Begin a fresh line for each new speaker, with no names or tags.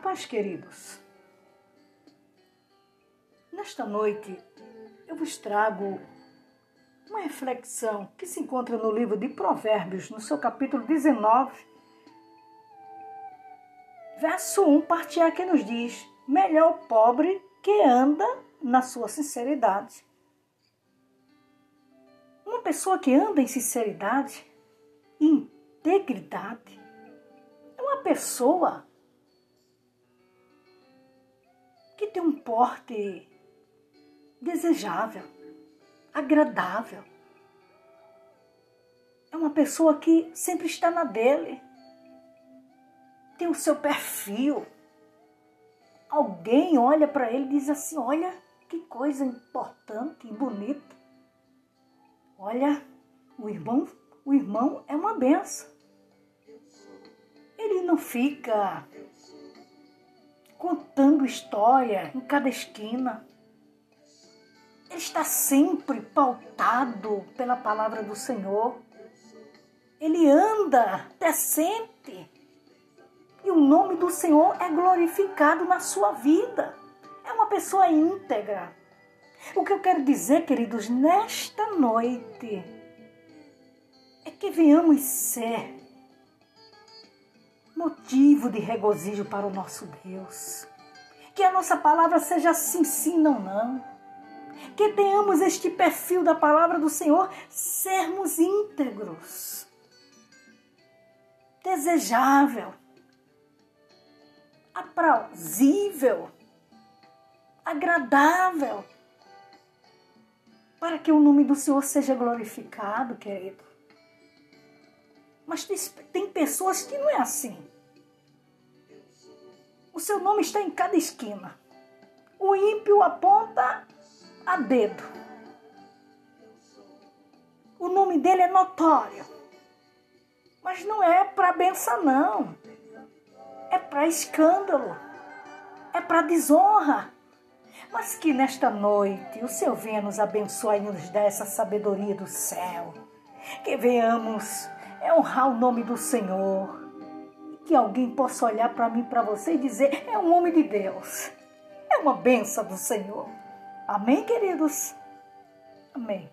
paz, queridos. Nesta noite eu vos trago uma reflexão que se encontra no livro de Provérbios, no seu capítulo 19, verso 1, parte A, que nos diz: Melhor o pobre que anda na sua sinceridade. Uma pessoa que anda em sinceridade integridade é uma pessoa tem um porte desejável, agradável. É uma pessoa que sempre está na dele. Tem o seu perfil. Alguém olha para ele e diz assim: Olha que coisa importante e bonita. Olha, o irmão, o irmão é uma benção. Ele não fica contando história em cada esquina. Ele está sempre pautado pela palavra do Senhor. Ele anda decente. E o nome do Senhor é glorificado na sua vida. É uma pessoa íntegra. O que eu quero dizer, queridos, nesta noite, é que venhamos ser motivo de regozijo para o nosso Deus. Que a nossa palavra seja sim, sim, não, não. Que tenhamos este perfil da palavra do Senhor, sermos íntegros, desejável, aprauzível, agradável, para que o nome do Senhor seja glorificado, querido. Mas tem, pessoas que não é assim. O seu nome está em cada esquina. O ímpio aponta a dedo. O nome dele é notório. Mas não é para benção, não. É para escândalo. É para desonra. Mas que nesta noite o Senhor venha nos abençoar e nos dar essa sabedoria do céu. Que venhamos honrar o nome do Senhor. Que alguém possa olhar para mim, para você e dizer: é um homem de Deus. É uma benção do Senhor. Amém, queridos? Amém.